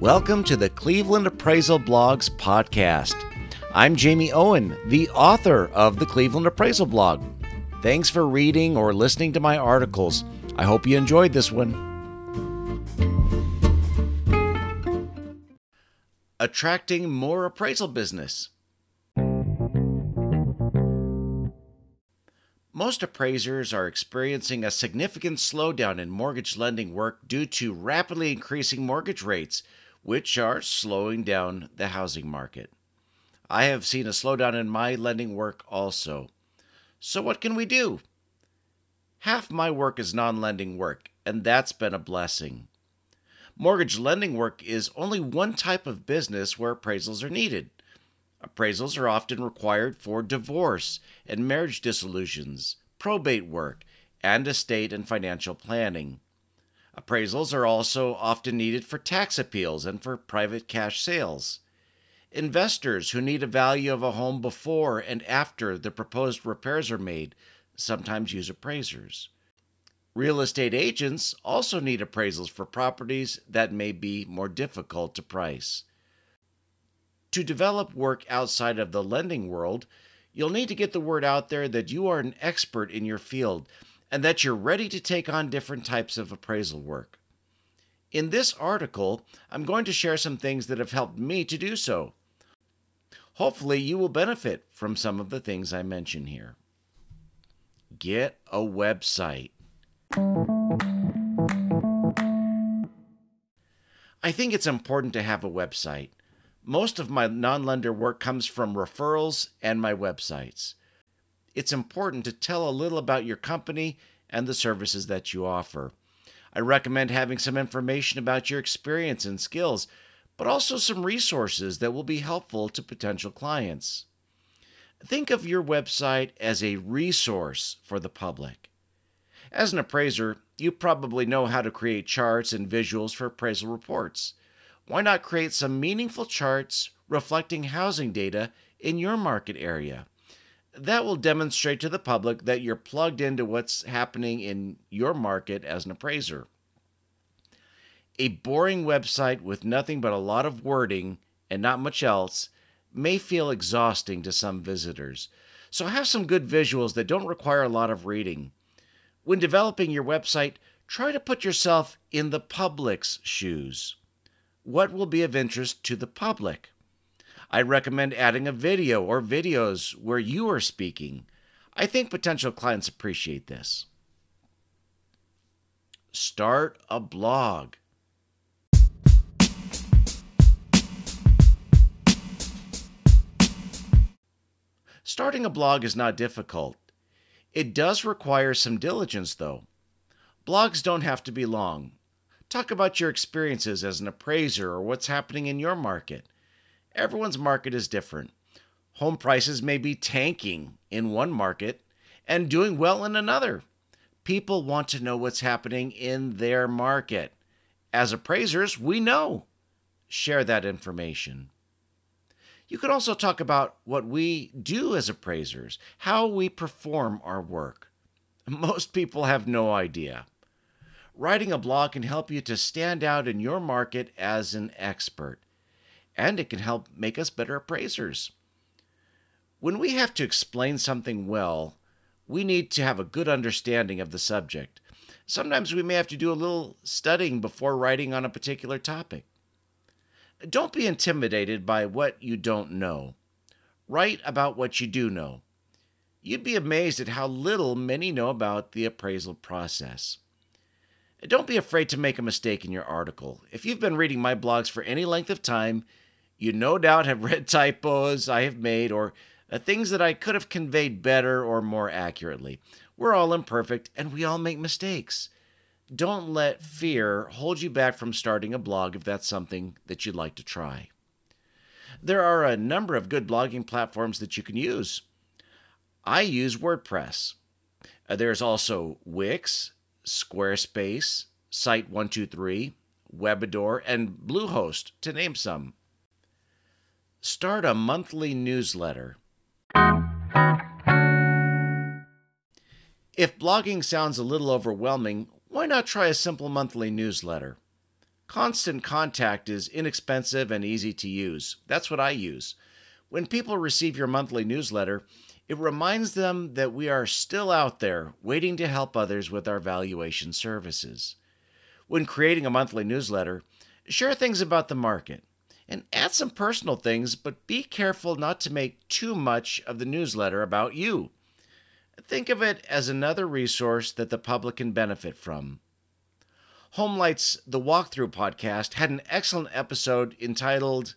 Welcome to the Cleveland Appraisal Blogs podcast. I'm Jamie Owen, the author of the Cleveland Appraisal Blog. Thanks for reading or listening to my articles. I hope you enjoyed this one. Attracting more appraisal business. Most appraisers are experiencing a significant slowdown in mortgage lending work due to rapidly increasing mortgage rates, which are slowing down the housing market. I have seen a slowdown in my lending work also. So, what can we do? Half my work is non lending work, and that's been a blessing. Mortgage lending work is only one type of business where appraisals are needed. Appraisals are often required for divorce and marriage dissolutions, probate work, and estate and financial planning. Appraisals are also often needed for tax appeals and for private cash sales. Investors who need a value of a home before and after the proposed repairs are made sometimes use appraisers. Real estate agents also need appraisals for properties that may be more difficult to price. To develop work outside of the lending world, you'll need to get the word out there that you are an expert in your field and that you're ready to take on different types of appraisal work. In this article, I'm going to share some things that have helped me to do so. Hopefully, you will benefit from some of the things I mention here. Get a website. I think it's important to have a website. Most of my non lender work comes from referrals and my websites it's important to tell a little about your company and the services that you offer. I recommend having some information about your experience and skills, but also some resources that will be helpful to potential clients. Think of your website as a resource for the public. As an appraiser, you probably know how to create charts and visuals for appraisal reports. Why not create some meaningful charts reflecting housing data in your market area? That will demonstrate to the public that you're plugged into what's happening in your market as an appraiser. A boring website with nothing but a lot of wording and not much else may feel exhausting to some visitors. So have some good visuals that don't require a lot of reading. When developing your website, try to put yourself in the public's shoes. What will be of interest to the public? I recommend adding a video or videos where you are speaking. I think potential clients appreciate this. Start a blog. Starting a blog is not difficult. It does require some diligence, though. Blogs don't have to be long. Talk about your experiences as an appraiser or what's happening in your market. Everyone's market is different. Home prices may be tanking in one market and doing well in another. People want to know what's happening in their market. As appraisers, we know. Share that information. You could also talk about what we do as appraisers, how we perform our work. Most people have no idea. Writing a blog can help you to stand out in your market as an expert and it can help make us better appraisers. When we have to explain something well, we need to have a good understanding of the subject. Sometimes we may have to do a little studying before writing on a particular topic. Don't be intimidated by what you don't know. Write about what you do know. You'd be amazed at how little many know about the appraisal process. Don't be afraid to make a mistake in your article. If you've been reading my blogs for any length of time, you no doubt have read typos I have made or uh, things that I could have conveyed better or more accurately. We're all imperfect and we all make mistakes. Don't let fear hold you back from starting a blog if that's something that you'd like to try. There are a number of good blogging platforms that you can use. I use WordPress. Uh, there's also Wix, Squarespace, Site123, Webador, and Bluehost, to name some. Start a monthly newsletter. If blogging sounds a little overwhelming, why not try a simple monthly newsletter? Constant Contact is inexpensive and easy to use. That's what I use. When people receive your monthly newsletter, it reminds them that we are still out there waiting to help others with our valuation services. When creating a monthly newsletter, share things about the market and add some personal things, but be careful not to make too much of the newsletter about you. Think of it as another resource that the public can benefit from. Homelight's The Walkthrough podcast had an excellent episode entitled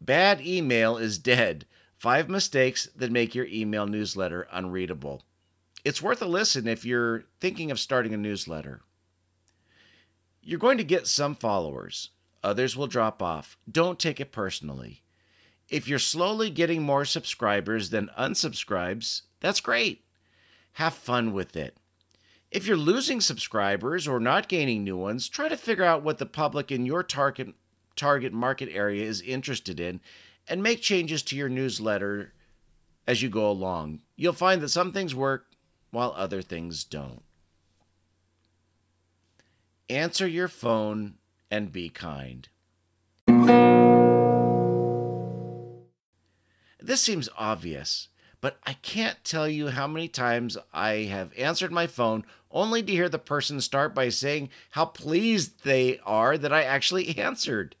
Bad Email is Dead Five Mistakes That Make Your Email Newsletter Unreadable. It's worth a listen if you're thinking of starting a newsletter. You're going to get some followers, others will drop off. Don't take it personally. If you're slowly getting more subscribers than unsubscribes, that's great. Have fun with it. If you're losing subscribers or not gaining new ones, try to figure out what the public in your target target market area is interested in and make changes to your newsletter as you go along. You'll find that some things work while other things don't. Answer your phone and be kind. This seems obvious, but I can't tell you how many times I have answered my phone only to hear the person start by saying how pleased they are that I actually answered.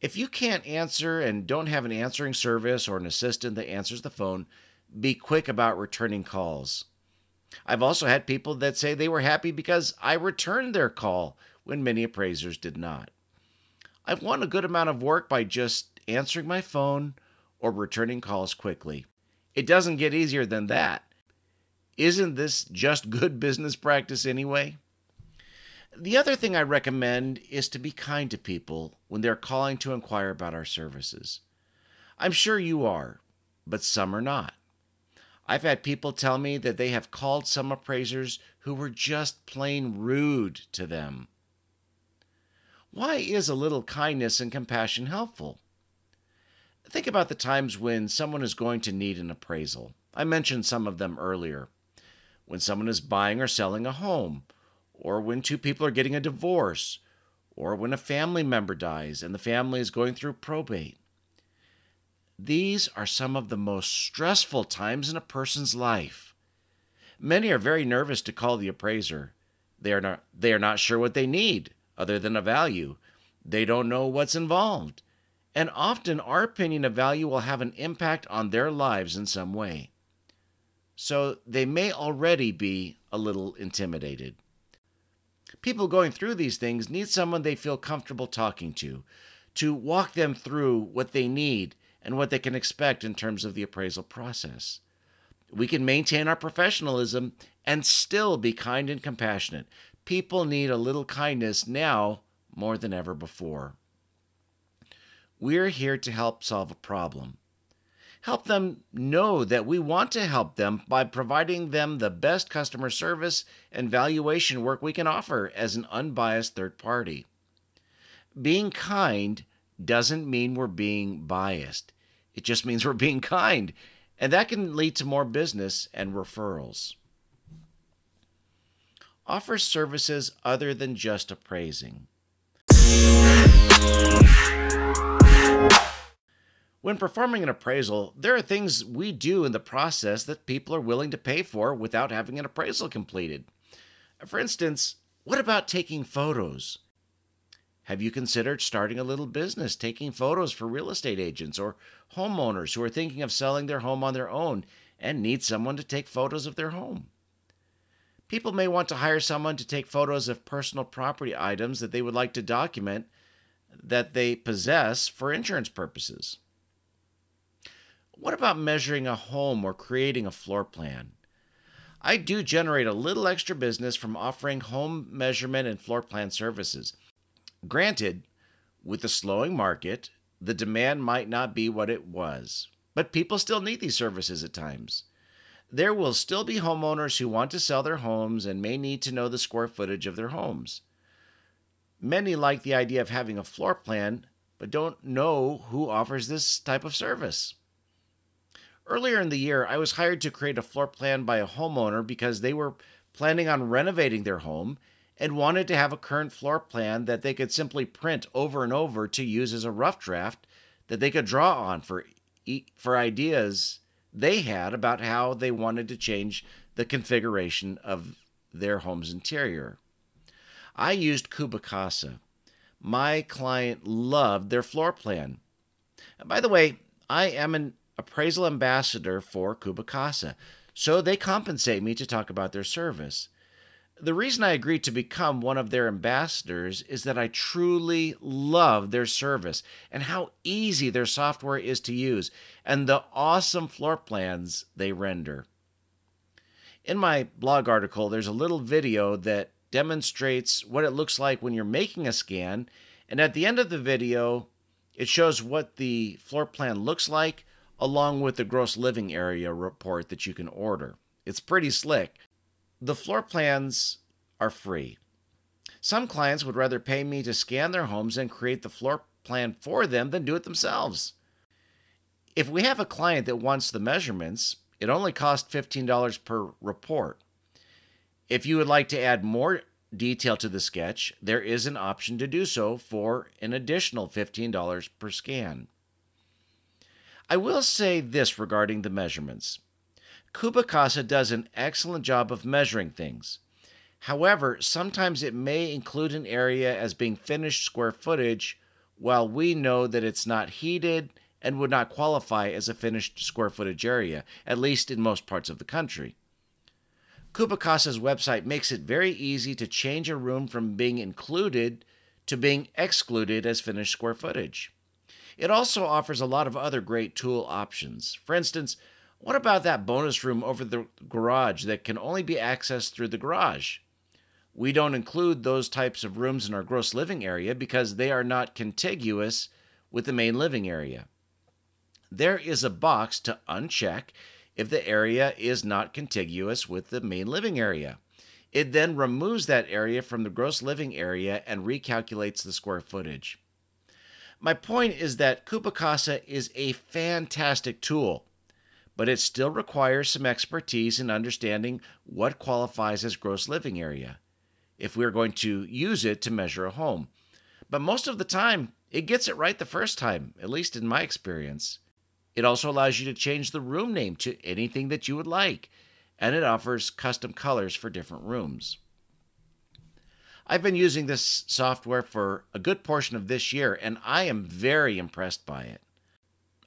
If you can't answer and don't have an answering service or an assistant that answers the phone, be quick about returning calls. I've also had people that say they were happy because I returned their call when many appraisers did not. I've won a good amount of work by just answering my phone or returning calls quickly. It doesn't get easier than that. Isn't this just good business practice anyway? The other thing I recommend is to be kind to people when they're calling to inquire about our services. I'm sure you are, but some are not. I've had people tell me that they have called some appraisers who were just plain rude to them. Why is a little kindness and compassion helpful? Think about the times when someone is going to need an appraisal. I mentioned some of them earlier when someone is buying or selling a home, or when two people are getting a divorce, or when a family member dies and the family is going through probate. These are some of the most stressful times in a person's life. Many are very nervous to call the appraiser. They are not, they are not sure what they need other than a value. They don't know what's involved. And often our opinion of value will have an impact on their lives in some way so they may already be a little intimidated. People going through these things need someone they feel comfortable talking to, to walk them through what they need and what they can expect in terms of the appraisal process. We can maintain our professionalism and still be kind and compassionate. People need a little kindness now more than ever before. We're here to help solve a problem help them know that we want to help them by providing them the best customer service and valuation work we can offer as an unbiased third party. Being kind doesn't mean we're being biased, it just means we're being kind, and that can lead to more business and referrals. Offer services other than just appraising. When performing an appraisal, there are things we do in the process that people are willing to pay for without having an appraisal completed. For instance, what about taking photos? Have you considered starting a little business taking photos for real estate agents or homeowners who are thinking of selling their home on their own and need someone to take photos of their home? People may want to hire someone to take photos of personal property items that they would like to document that they possess for insurance purposes. What about measuring a home or creating a floor plan? I do generate a little extra business from offering home measurement and floor plan services. Granted, with the slowing market, the demand might not be what it was, but people still need these services at times. There will still be homeowners who want to sell their homes and may need to know the square footage of their homes. Many like the idea of having a floor plan, but don't know who offers this type of service. Earlier in the year, I was hired to create a floor plan by a homeowner because they were planning on renovating their home and wanted to have a current floor plan that they could simply print over and over to use as a rough draft that they could draw on for for ideas they had about how they wanted to change the configuration of their home's interior. I used CubiCasa. My client loved their floor plan. And by the way, I am an appraisal ambassador for CubiCasa, so they compensate me to talk about their service. The reason I agreed to become one of their ambassadors is that I truly love their service and how easy their software is to use and the awesome floor plans they render. In my blog article, there's a little video that demonstrates what it looks like when you're making a scan, and at the end of the video, it shows what the floor plan looks like along with the gross living area report that you can order. It's pretty slick. The floor plans are free. Some clients would rather pay me to scan their homes and create the floor plan for them than do it themselves. If we have a client that wants the measurements, it only costs $15 per report. If you would like to add more detail to the sketch, there is an option to do so for an additional $15 per scan. I will say this regarding the measurements. CubiCasa does an excellent job of measuring things. However, sometimes it may include an area as being finished square footage, while we know that it's not heated and would not qualify as a finished square footage area, at least in most parts of the country. CubiCasa's website makes it very easy to change a room from being included to being excluded as finished square footage. It also offers a lot of other great tool options. For instance, what about that bonus room over the garage that can only be accessed through the garage? We don't include those types of rooms in our gross living area because they are not contiguous with the main living area. There is a box to uncheck if the area is not contiguous with the main living area. It then removes that area from the gross living area and recalculates the square footage. My point is that CubiCasa is a fantastic tool, but it still requires some expertise in understanding what qualifies as gross living area if we are going to use it to measure a home. But most of the time, it gets it right the first time, at least in my experience. It also allows you to change the room name to anything that you would like, and it offers custom colors for different rooms. I've been using this software for a good portion of this year, and I am very impressed by it.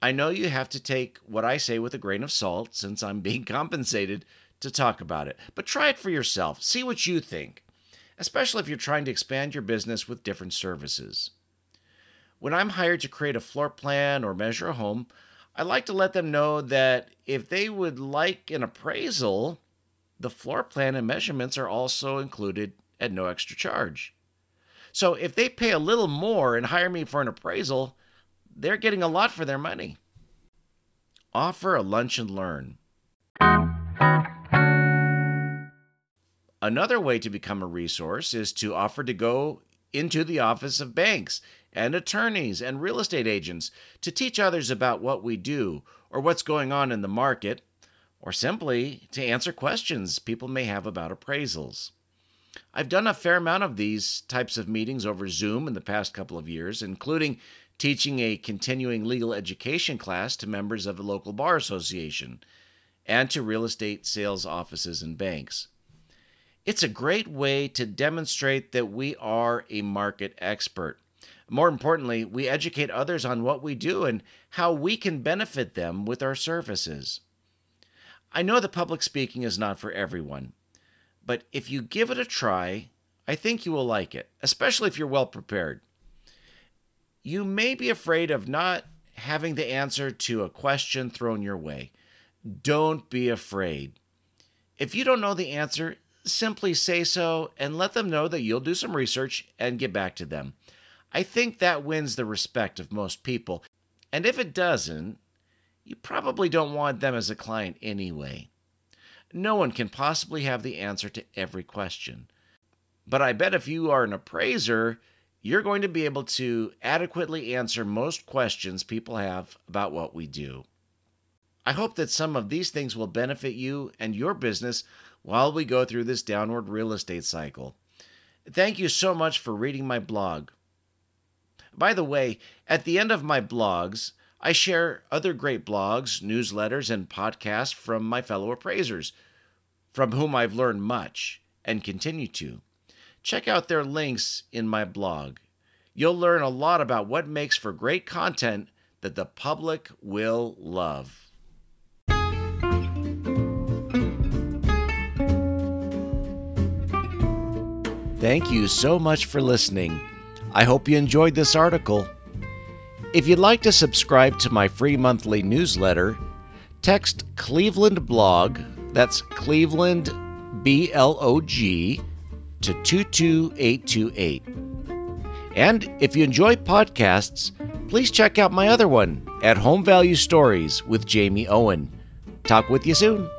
I know you have to take what I say with a grain of salt since I'm being compensated to talk about it, but try it for yourself. See what you think, especially if you're trying to expand your business with different services. When I'm hired to create a floor plan or measure a home, I like to let them know that if they would like an appraisal, the floor plan and measurements are also included at no extra charge. So if they pay a little more and hire me for an appraisal, they're getting a lot for their money. Offer a lunch and learn. Another way to become a resource is to offer to go into the office of banks and attorneys and real estate agents to teach others about what we do or what's going on in the market, or simply to answer questions people may have about appraisals. I've done a fair amount of these types of meetings over Zoom in the past couple of years, including teaching a continuing legal education class to members of the local bar association and to real estate sales offices and banks. It's a great way to demonstrate that we are a market expert. More importantly, we educate others on what we do and how we can benefit them with our services. I know that public speaking is not for everyone, but if you give it a try, I think you will like it, especially if you're well prepared. You may be afraid of not having the answer to a question thrown your way. Don't be afraid. If you don't know the answer, simply say so and let them know that you'll do some research and get back to them. I think that wins the respect of most people. And if it doesn't, you probably don't want them as a client anyway. No one can possibly have the answer to every question. But I bet if you are an appraiser, you're going to be able to adequately answer most questions people have about what we do. I hope that some of these things will benefit you and your business while we go through this downward real estate cycle. Thank you so much for reading my blog. By the way, at the end of my blogs, I share other great blogs, newsletters, and podcasts from my fellow appraisers, from whom I've learned much and continue to. Check out their links in my blog. You'll learn a lot about what makes for great content that the public will love. Thank you so much for listening. I hope you enjoyed this article. If you'd like to subscribe to my free monthly newsletter, text Cleveland Blog, that's Cleveland B L O G, to 22828. And if you enjoy podcasts, please check out my other one at Home Value Stories with Jamie Owen. Talk with you soon.